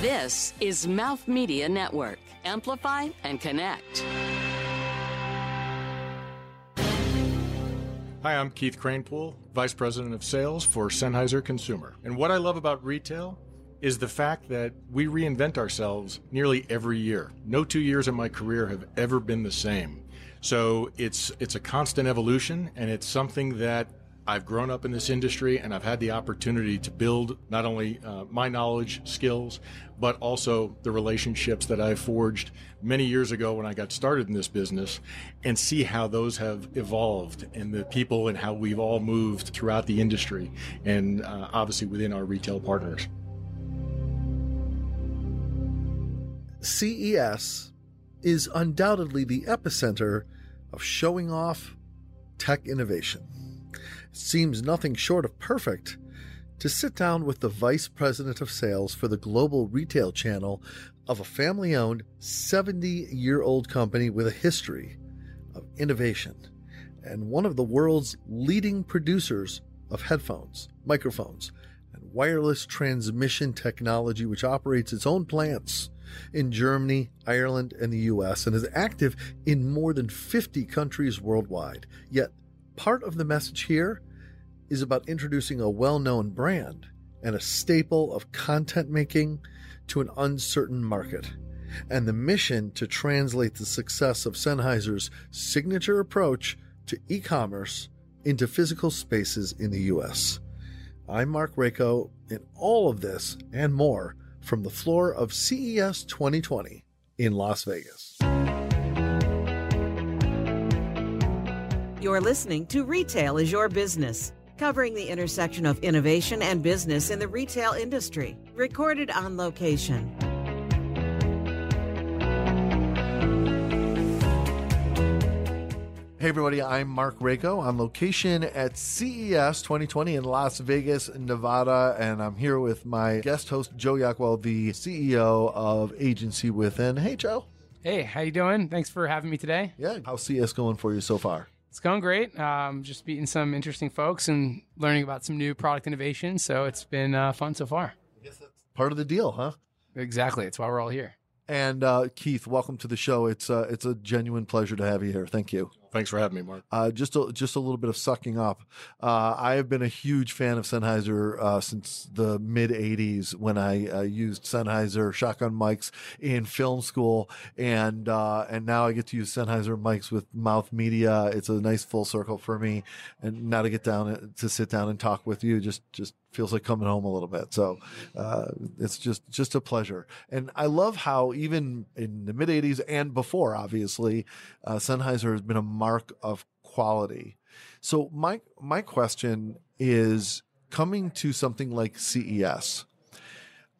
This is Mouth Media Network. Amplify and connect. Hi, I'm Keith Cranepool, Vice President of Sales for Sennheiser Consumer. And what I love about retail is the fact that we reinvent ourselves nearly every year. No two years in my career have ever been the same. So it's it's a constant evolution and it's something that I've grown up in this industry and I've had the opportunity to build not only uh, my knowledge, skills, but also the relationships that I forged many years ago when I got started in this business and see how those have evolved and the people and how we've all moved throughout the industry and uh, obviously within our retail partners. CES is undoubtedly the epicenter of showing off tech innovation. Seems nothing short of perfect to sit down with the vice president of sales for the global retail channel of a family owned 70 year old company with a history of innovation and one of the world's leading producers of headphones, microphones, and wireless transmission technology, which operates its own plants in Germany, Ireland, and the US, and is active in more than 50 countries worldwide. Yet, part of the message here is about introducing a well known brand and a staple of content making to an uncertain market, and the mission to translate the success of Sennheiser's signature approach to e commerce into physical spaces in the US. I'm Mark Rako. In all of this and more, from the floor of CES 2020 in Las Vegas. You're listening to Retail is Your Business, covering the intersection of innovation and business in the retail industry, recorded on location. Hey, everybody, I'm Mark Rako on location at CES 2020 in Las Vegas, Nevada, and I'm here with my guest host, Joe Yakuel, the CEO of Agency Within. Hey, Joe. Hey, how you doing? Thanks for having me today. Yeah, how's CES going for you so far? It's going great. Um, just meeting some interesting folks and learning about some new product innovation. So it's been uh, fun so far. I guess that's part of the deal, huh? Exactly. It's why we're all here. And uh, Keith, welcome to the show. It's uh, it's a genuine pleasure to have you here. Thank you. Thanks for having me, Mark. Uh, just a, just a little bit of sucking up. Uh, I have been a huge fan of Sennheiser uh, since the mid '80s when I uh, used Sennheiser shotgun mics in film school, and uh, and now I get to use Sennheiser mics with Mouth Media. It's a nice full circle for me, and now to get down to sit down and talk with you just just feels like coming home a little bit. So uh, it's just just a pleasure, and I love how even in the mid '80s and before, obviously, uh, Sennheiser has been a mark of quality. So my my question is coming to something like CES.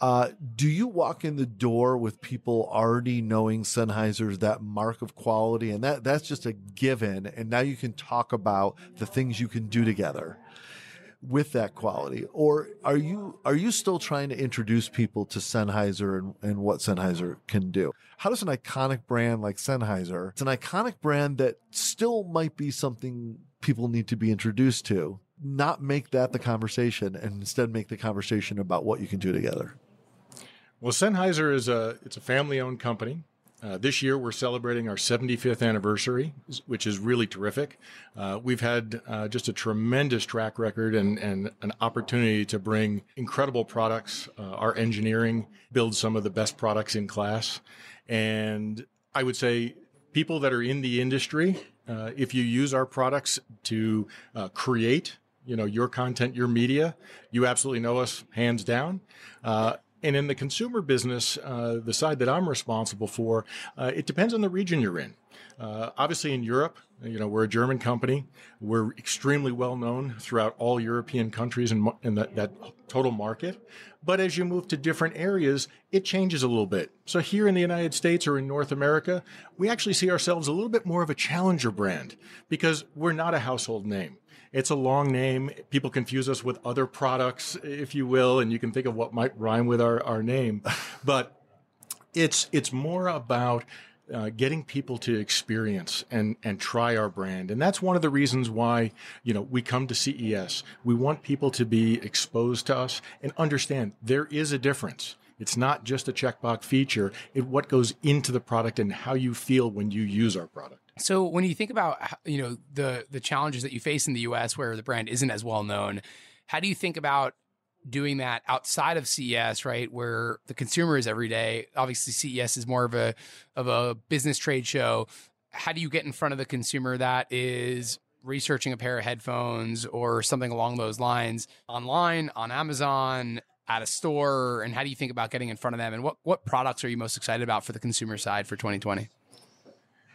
Uh, do you walk in the door with people already knowing Sennheiser's that mark of quality, and that that's just a given, and now you can talk about the things you can do together with that quality, or are you are you still trying to introduce people to Sennheiser and, and what Sennheiser can do? How does an iconic brand like Sennheiser, it's an iconic brand that still might be something people need to be introduced to, not make that the conversation and instead make the conversation about what you can do together? Well, Sennheiser is a it's a family owned company. Uh, this year, we're celebrating our 75th anniversary, which is really terrific. Uh, we've had uh, just a tremendous track record and, and an opportunity to bring incredible products. Uh, our engineering builds some of the best products in class. And I would say people that are in the industry, uh, if you use our products to uh, create you know your content your media you absolutely know us hands down and in the consumer business, uh, the side that I'm responsible for, uh, it depends on the region you're in. Uh, obviously, in Europe, you know, we're a German company. We're extremely well known throughout all European countries and that, that total market. But as you move to different areas, it changes a little bit. So here in the United States or in North America, we actually see ourselves a little bit more of a challenger brand because we're not a household name. It's a long name. People confuse us with other products, if you will, and you can think of what might rhyme with our, our name. But it's it's more about uh, getting people to experience and and try our brand, and that's one of the reasons why you know we come to CES. We want people to be exposed to us and understand there is a difference It's not just a checkbox feature, it what goes into the product and how you feel when you use our product. So when you think about you know the the challenges that you face in the US where the brand isn't as well known, how do you think about doing that outside of CES, right, where the consumer is every day? Obviously CES is more of a of a business trade show. How do you get in front of the consumer that is researching a pair of headphones or something along those lines online, on Amazon, at a store, and how do you think about getting in front of them? And what what products are you most excited about for the consumer side for 2020?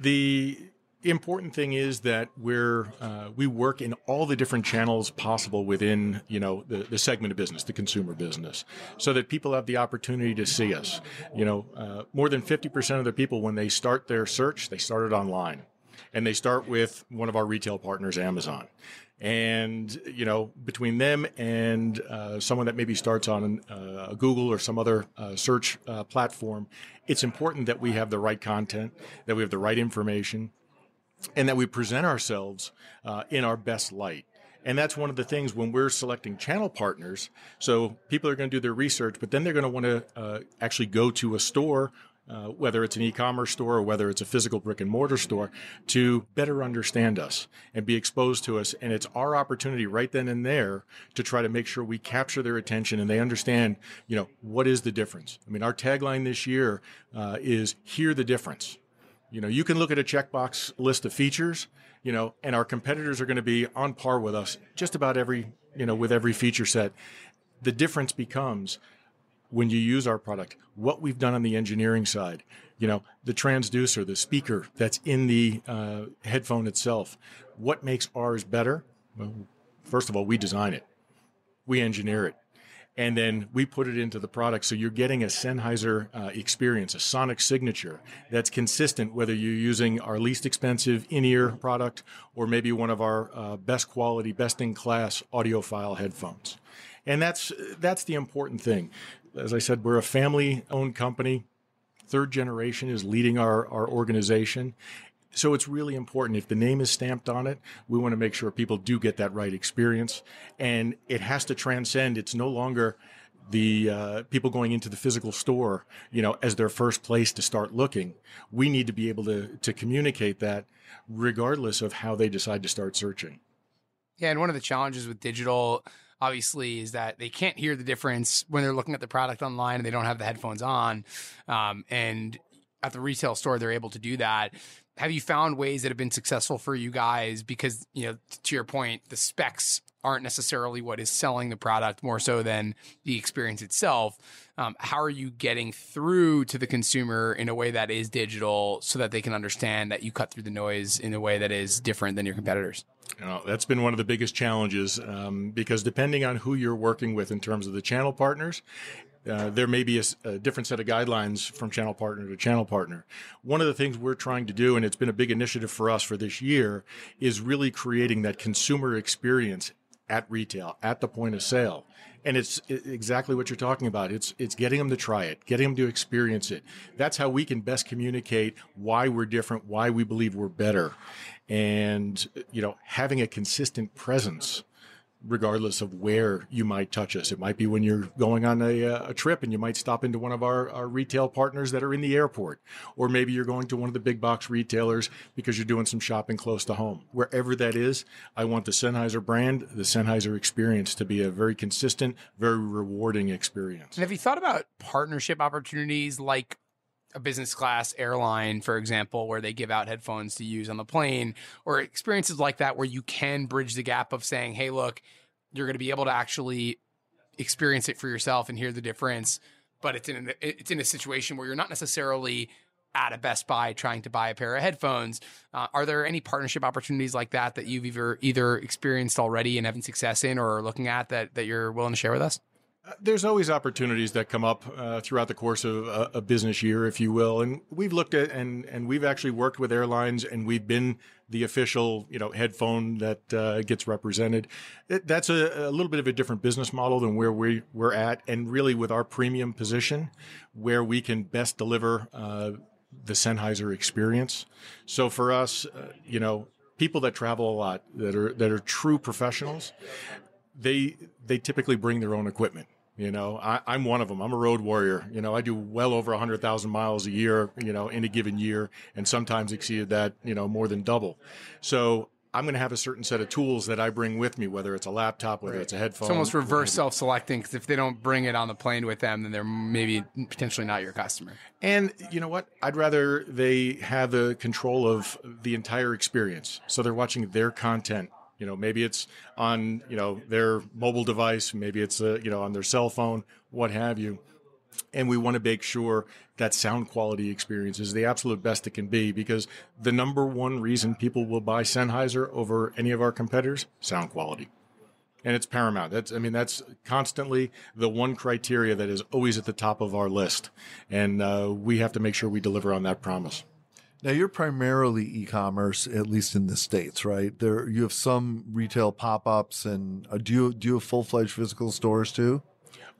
The important thing is that we're uh, we work in all the different channels possible within you know the, the segment of business the consumer business so that people have the opportunity to see us. You know uh, more than 50% of the people when they start their search they start it online and they start with one of our retail partners amazon. And you know between them and uh, someone that maybe starts on uh, google or some other uh, search uh, platform it's important that we have the right content that we have the right information and that we present ourselves uh, in our best light. And that's one of the things when we're selecting channel partners. So people are going to do their research, but then they're going to want to uh, actually go to a store, uh, whether it's an e-commerce store or whether it's a physical brick and mortar store, to better understand us and be exposed to us. And it's our opportunity right then and there to try to make sure we capture their attention and they understand, you know, what is the difference. I mean, our tagline this year uh, is "Hear the difference." You know, you can look at a checkbox list of features, you know, and our competitors are going to be on par with us just about every, you know, with every feature set. The difference becomes when you use our product, what we've done on the engineering side, you know, the transducer, the speaker that's in the uh, headphone itself, what makes ours better? Well, first of all, we design it, we engineer it and then we put it into the product. So you're getting a Sennheiser uh, experience, a sonic signature that's consistent whether you're using our least expensive in-ear product or maybe one of our uh, best quality, best in class audiophile headphones. And that's that's the important thing. As I said, we're a family-owned company. Third generation is leading our, our organization, so it's really important. If the name is stamped on it, we want to make sure people do get that right experience. And it has to transcend. It's no longer the uh, people going into the physical store, you know, as their first place to start looking. We need to be able to to communicate that regardless of how they decide to start searching. Yeah, and one of the challenges with digital obviously is that they can't hear the difference when they're looking at the product online and they don't have the headphones on. Um, and at the retail store, they're able to do that have you found ways that have been successful for you guys? Because you know to your point the specs aren't necessarily what is selling the product more so than the experience itself. Um, how are you getting through to the consumer in a way that is digital so that they can understand that you cut through the noise in a way that is different than your competitors? You know, that's been one of the biggest challenges um, because depending on who you're working with in terms of the channel partners uh, there may be a, a, different set of guidelines from channel partner to channel partner. One of the things we're trying to do, and it's been a big initiative for us for this year, is really creating that consumer experience at retail, at the point of sale. And it's exactly what you're talking about. It's it's getting them to try it, getting them to experience it. That's how we can best communicate why we're different, why we believe we're better, and you know having a consistent presence regardless of where you might touch us. It might be when you're going on a, uh, a, trip and you might stop into one of our, our retail partners that are in the airport, or maybe you're going to one of the big box retailers because you're doing some shopping close to home. Wherever that is, I want the Sennheiser brand, the Sennheiser experience to be a very consistent, very rewarding experience. And have you thought about partnership opportunities like a business class airline, for example, where they give out headphones to use on the plane, or experiences like that where you can bridge the gap of saying, hey, look, you're going to be able to actually experience it for yourself and hear the difference. But it's in a, it's in a situation where you're not necessarily at a Best Buy trying to buy a pair of headphones. Uh, are there any partnership opportunities like that that you've either either experienced already and having success in, or are looking at that that you're willing to share with us? There's always opportunities that come up uh, throughout the course of a, a, business year, if you will, and we've looked at and and we've actually worked with airlines, and we've been the official, you know, headphone that uh, gets represented. It, that's a, a, little bit of a different business model than where we we're at, and really with our premium position, where we can best deliver uh, the Sennheiser experience. So for us, uh, you know, people that travel a lot that are that are true professionals they they typically bring their own equipment You know, I, I'm one of them. I'm a road warrior. You know, I do well over 100,000 miles a year, you know, in a given year, and sometimes exceeded that, you know, more than double. So I'm going to have a certain set of tools that I bring with me, whether it's a laptop, whether it's a headphone. It's almost reverse self selecting because if they don't bring it on the plane with them, then they're maybe potentially not your customer. And you know what? I'd rather they have the control of the entire experience. So they're watching their content. You know, maybe it's on, you know, their mobile device, maybe it's, uh, you know, on their cell phone, what have you. And we want to make sure that sound quality experience is the absolute best it can be because the number one reason people will buy Sennheiser over any of our competitors, sound quality. And it's paramount. That's, I mean, that's constantly the one criteria that is always at the top of our list. And uh, we have to make sure we deliver on that promise. Now you're primarily e-commerce, at least in the states, right? There, you have some retail pop-ups, and uh, do you do you have full-fledged physical stores too?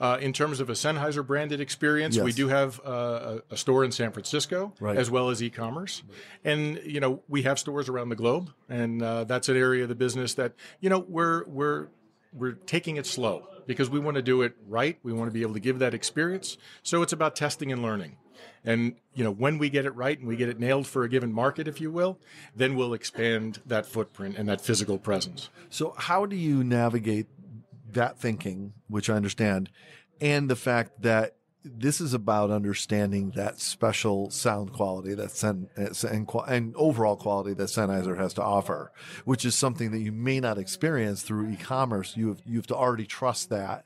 Uh, in terms of a Sennheiser branded experience, we do have uh, a a store in San Francisco Right. as well as e-commerce, and you know we have stores around the globe, and uh, that's an area of the business that you know we're we're we're taking it slow because we want to do it right. We want to be able to give that experience. So it's about testing and learning. And you know when we get it right and we get it nailed for a given market, if you will, then we'll expand that footprint and that physical presence. So how do you navigate that thinking, which I understand, and the fact that this is about understanding that special sound quality that Sen uh, and, qua- and overall quality that Sennheiser has to offer, which is something that you may not experience through e-commerce. You have you have to already trust that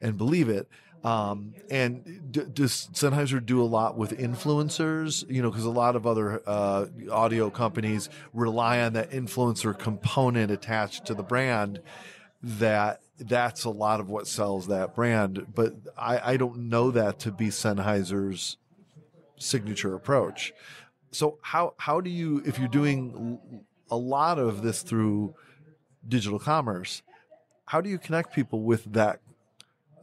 and believe it. Um, and d- does Sennheiser do a lot with influencers? You know, because a lot of other uh, audio companies rely on that influencer component attached to the brand. That that's a lot of what sells that brand. But I, I don't know that to be Sennheiser's signature approach. So how how do you if you're doing a lot of this through digital commerce, how do you connect people with that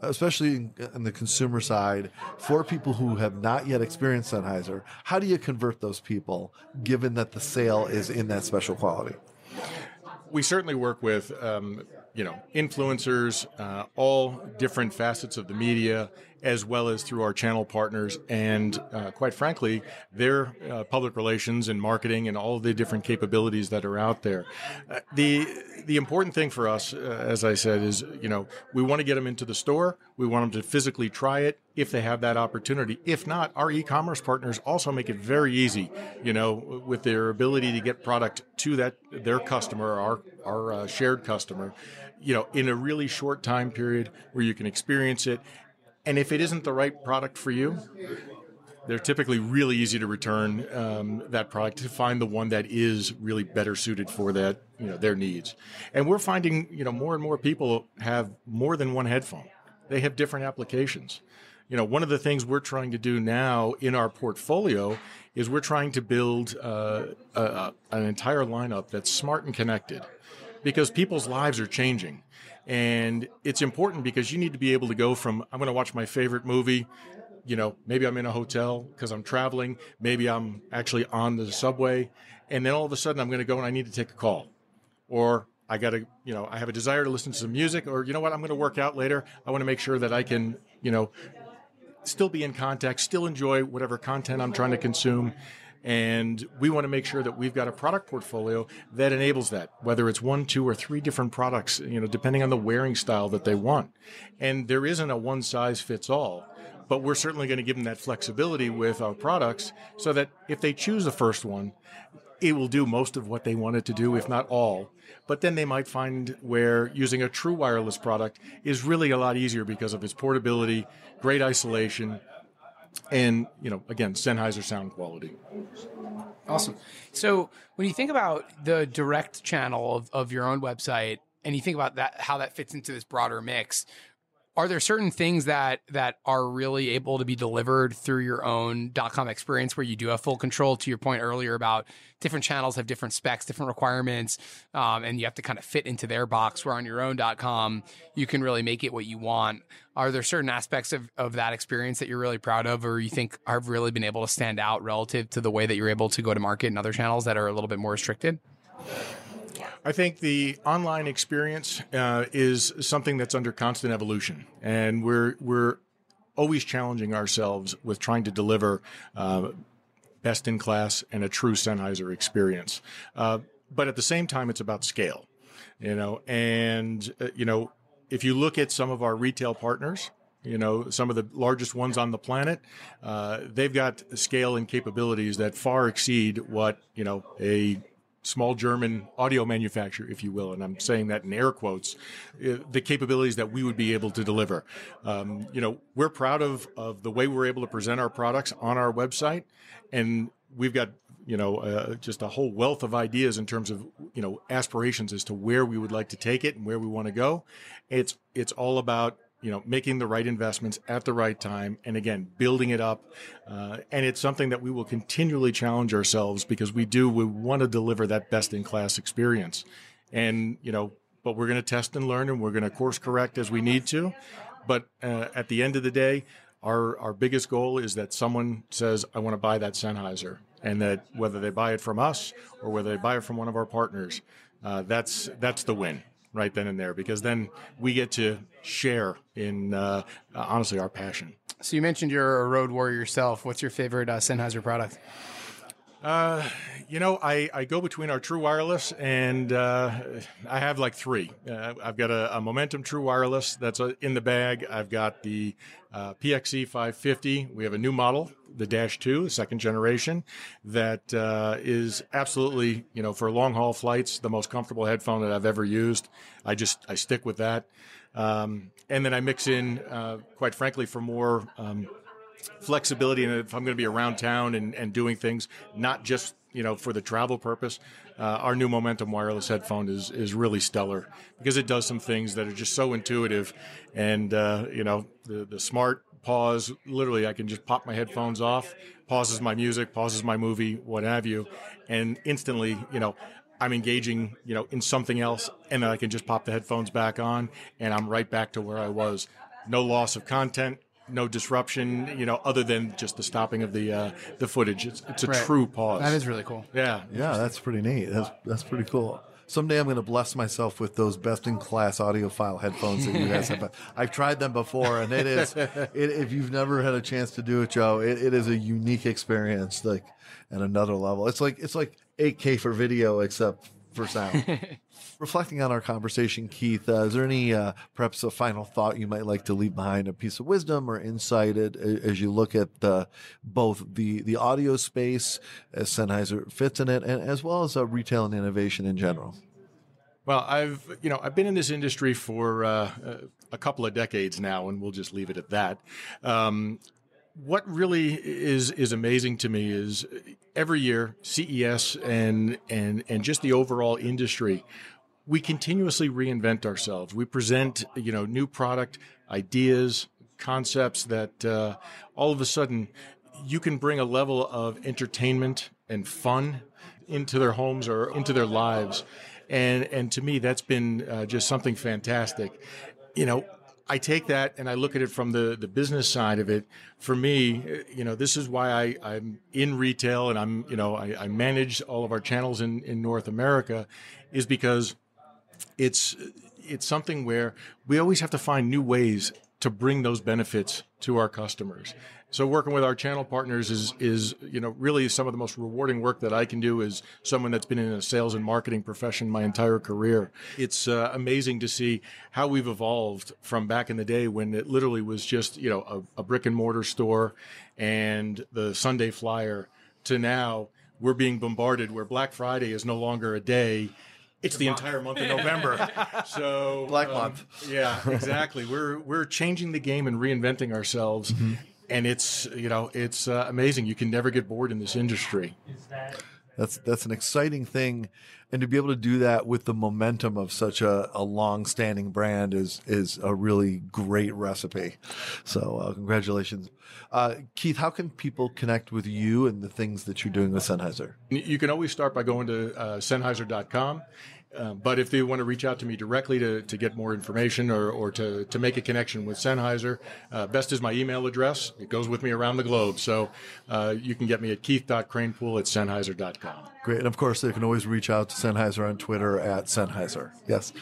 especially in, in the consumer side, for people who have not yet experienced Sennheiser, how do you convert those people given that the sale is in that special quality? we certainly work with um, you know influencers uh, all different facets of the media as well as through our channel partners and uh, quite frankly their uh, public relations and marketing and all the different capabilities that are out there. Uh, the the important thing for us uh, as i said is you know we want to get them into the store. We want them to physically try it if they have that opportunity. If not our e-commerce partners also make it very easy you know with their ability to get product to that their customer our our uh, shared customer you know in a really short time period where you can experience it. And if it isn't the right product for you they're typically really easy to return um, that product to find the one that is really better suited for that you know their needs. And we're finding you know more and more people have more than one headphone. They have different applications you know one of the things we're trying to do now in our portfolio is we're trying to build uh, a, an entire lineup that's smart and connected because people's lives are changing. And it's important because you need to be able to go from i'm going to watch my favorite movie you know maybe i'm in a hotel because i'm traveling maybe i'm actually on the subway and then all of a sudden i'm going to go and i need to take a call. Or i got to you know i have a desire to listen to some music or you know what i'm going to work out later. I want to make sure that i can you know still be in contact, still enjoy whatever content I'm trying to consume. And we want to make sure that we've got a product portfolio that enables that, whether it's one, two, or three different products, you know, depending on the wearing style that they want. And there isn't a one size fits all, but we're certainly going to give them that flexibility with our products so that if they choose the first one, it will do most of what they want it to do, if not all. But then they might find where using a true wireless product is really a lot easier because of its portability, great isolation, and you know, again, Sennheiser sound quality. Awesome. So when you think about the direct channel of, of your own website and you think about that how that fits into this broader mix, are there certain things that that are really able to be delivered through your own .com experience where you do have full control? To your point earlier about different channels have different specs different requirements um, and you have to kind of fit into their box where on your own .com you can really make it what you want. Are there certain aspects of, of that experience that you're really proud of or you think have really been able to stand out relative to the way that you're able to go to market in other channels that are a little bit more restricted I think the online experience uh, is something that's under constant evolution, and we're we're always challenging ourselves with trying to deliver uh, best in class and a true Sennheiser experience. Uh, but at the same time, it's about scale, you know. And uh, you know, if you look at some of our retail partners, you know, some of the largest ones on the planet, uh, they've got scale and capabilities that far exceed what you know a small German audio manufacturer, if you will, and I'm saying that in air quotes, uh, the capabilities that we would be able to deliver. Um, you know, we're proud of of the way we're able to present our products on our website, and we've got you know uh, just a whole wealth of ideas in terms of you know aspirations as to where we would like to take it and where we want to go. It's it's all about you know, making the right investments at the right time, and again, building it up. Uh, and it's something that we will continually challenge ourselves because we do we want to deliver that best in class experience. And you know, but we're going to test and learn, and we're going to course correct as we need to. But uh, at the end of the day, our our biggest goal is that someone says, "I want to buy that Sennheiser," and that whether they buy it from us or whether they buy it from one of our partners, uh, that's that's the win right then and there because then we get to share in uh, honestly our passion. So you mentioned you're a road warrior yourself. What's your favorite uh, Sennheiser product? Uh, you know, I, I go between our True Wireless and uh, I have like three. Uh, I've got a, a, Momentum True Wireless that's uh, in the bag. I've got the uh, PXC 550. We have a new model, the Dash 2, second generation, that uh, is absolutely, you know, for long haul flights, the most comfortable headphone that I've ever used. I just, I stick with that. Um, and then I mix in, quite frankly, for more um, flexibility. And if I'm going to be around town and, and doing things, not just you know for the travel purpose, uh, our new Momentum wireless headphone is is really stellar because it does some things that are just so intuitive, and uh, you know the the smart pause. Literally, I can just pop my headphones off, pauses my music, pauses my movie, what have you, and instantly, you know, I'm engaging, you know, in something else, and then I can just pop the headphones back on, and I'm right back to where I was. No loss of content, no disruption, you know, other than just the stopping of the uh, the footage. It's, it's a right. true pause. That is really cool. Yeah, yeah, that's pretty neat. That's that's pretty cool. Someday I'm going to bless myself with those best in class audiophile headphones that you guys have. I've tried them before, and it is. It, if you've never had a chance to do it, Joe, it, it is a unique experience, like at another level. It's like it's like 8K for video, except for sound. Reflecting on our conversation, Keith, uh, is there any uh, perhaps a final thought you might like to leave behind, a piece of wisdom or insight as you look at uh, both the the audio space as Sennheiser fits in it, and as well as uh, retail and innovation in general? Well, I've you know I've been in this industry for uh, a couple of decades now, and we'll just leave it at that. Um, what really is is amazing to me is every year CES and and and just the overall industry we continuously reinvent ourselves. We present you know new product ideas concepts that uh, all of a sudden you can bring a level of entertainment and fun into their homes or into their lives. And and to me that's been uh, just something fantastic. You know I take that and I look at it from the, the business side of it. For me, eh, you know, this is why I, I'm in retail and I'm, you know, I, I manage all of our channels in, in North America is because it's, it's something where we always have to find new ways to bring those benefits to our customers. So working with our channel partners is is you know really some of the most rewarding work that I can do as someone that's been in a sales and marketing profession my entire career. It's uh, amazing to see how we've evolved from back in the day when it literally was just you know a, a brick and mortar store and the Sunday flyer to now we're being bombarded where Black Friday is no longer a day it's the entire month of November. So Black um, Month. Yeah, exactly. We're we're changing the game and reinventing ourselves. Mm-hmm and it's you know it's uh, amazing. You can never get bored in this industry. That's that's an exciting thing, and to be able to do that with the momentum of such a, a long-standing brand is is a really great recipe. So uh, congratulations, uh, Keith. How can people connect with you and the things that you're doing with Sennheiser? You can always start by going to uh, Sennheiser.com Uh, but if they want to reach out to me directly to, to get more information or, or to, to make a connection with Sennheiser, uh, best is my email address. It goes with me around the globe. So uh, you can get me at keith.cranepool at sennheiser.com. Great. And of course, they can always reach out to Sennheiser on Twitter at Sennheiser. Yes.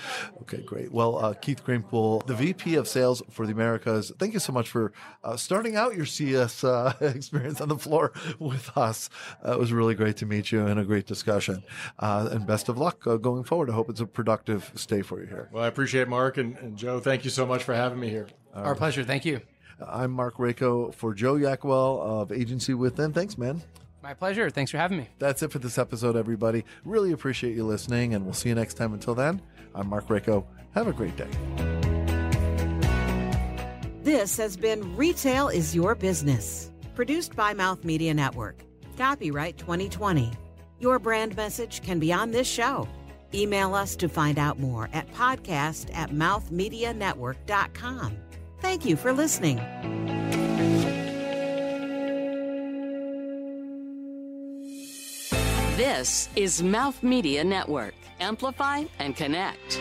Okay, great. Well, uh, Keith Kranepool, the VP of Sales for the Americas, thank you so much for uh, starting out your CS uh, experience on the floor with us. It was really great to meet you and a great discussion. And best of luck going forward. I hope it's a productive stay for you here. Well, I appreciate Mark. And, and Joe, thank you so much for having me here. Our pleasure. Thank you. I'm Mark Rako for Joe Yakuel of Agency Within. Thanks, man. My pleasure. Thanks for having me. That's it for this episode, everybody. Really appreciate you listening, and we'll see you next time. Until then, I'm Mark Rako. Have a great day. This has been Retail is Your Business, produced by Mouth Media Network. Copyright 2020. Your brand message can be on this show. Email us to find out more at podcast at mouthmedianetwork.com. Thank you for listening. This is Mouth Media Network. Amplify and connect.